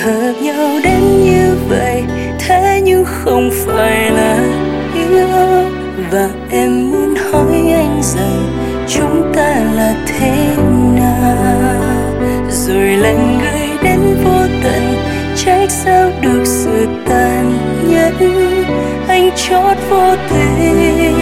hợp nhau đến như vậy, thế nhưng không phải là yêu. Và em muốn hỏi anh rằng, chúng ta là thế nào? Rồi lần gửi đến vô tận, trách sao được sự tàn nhẫn? Anh chót vô tình.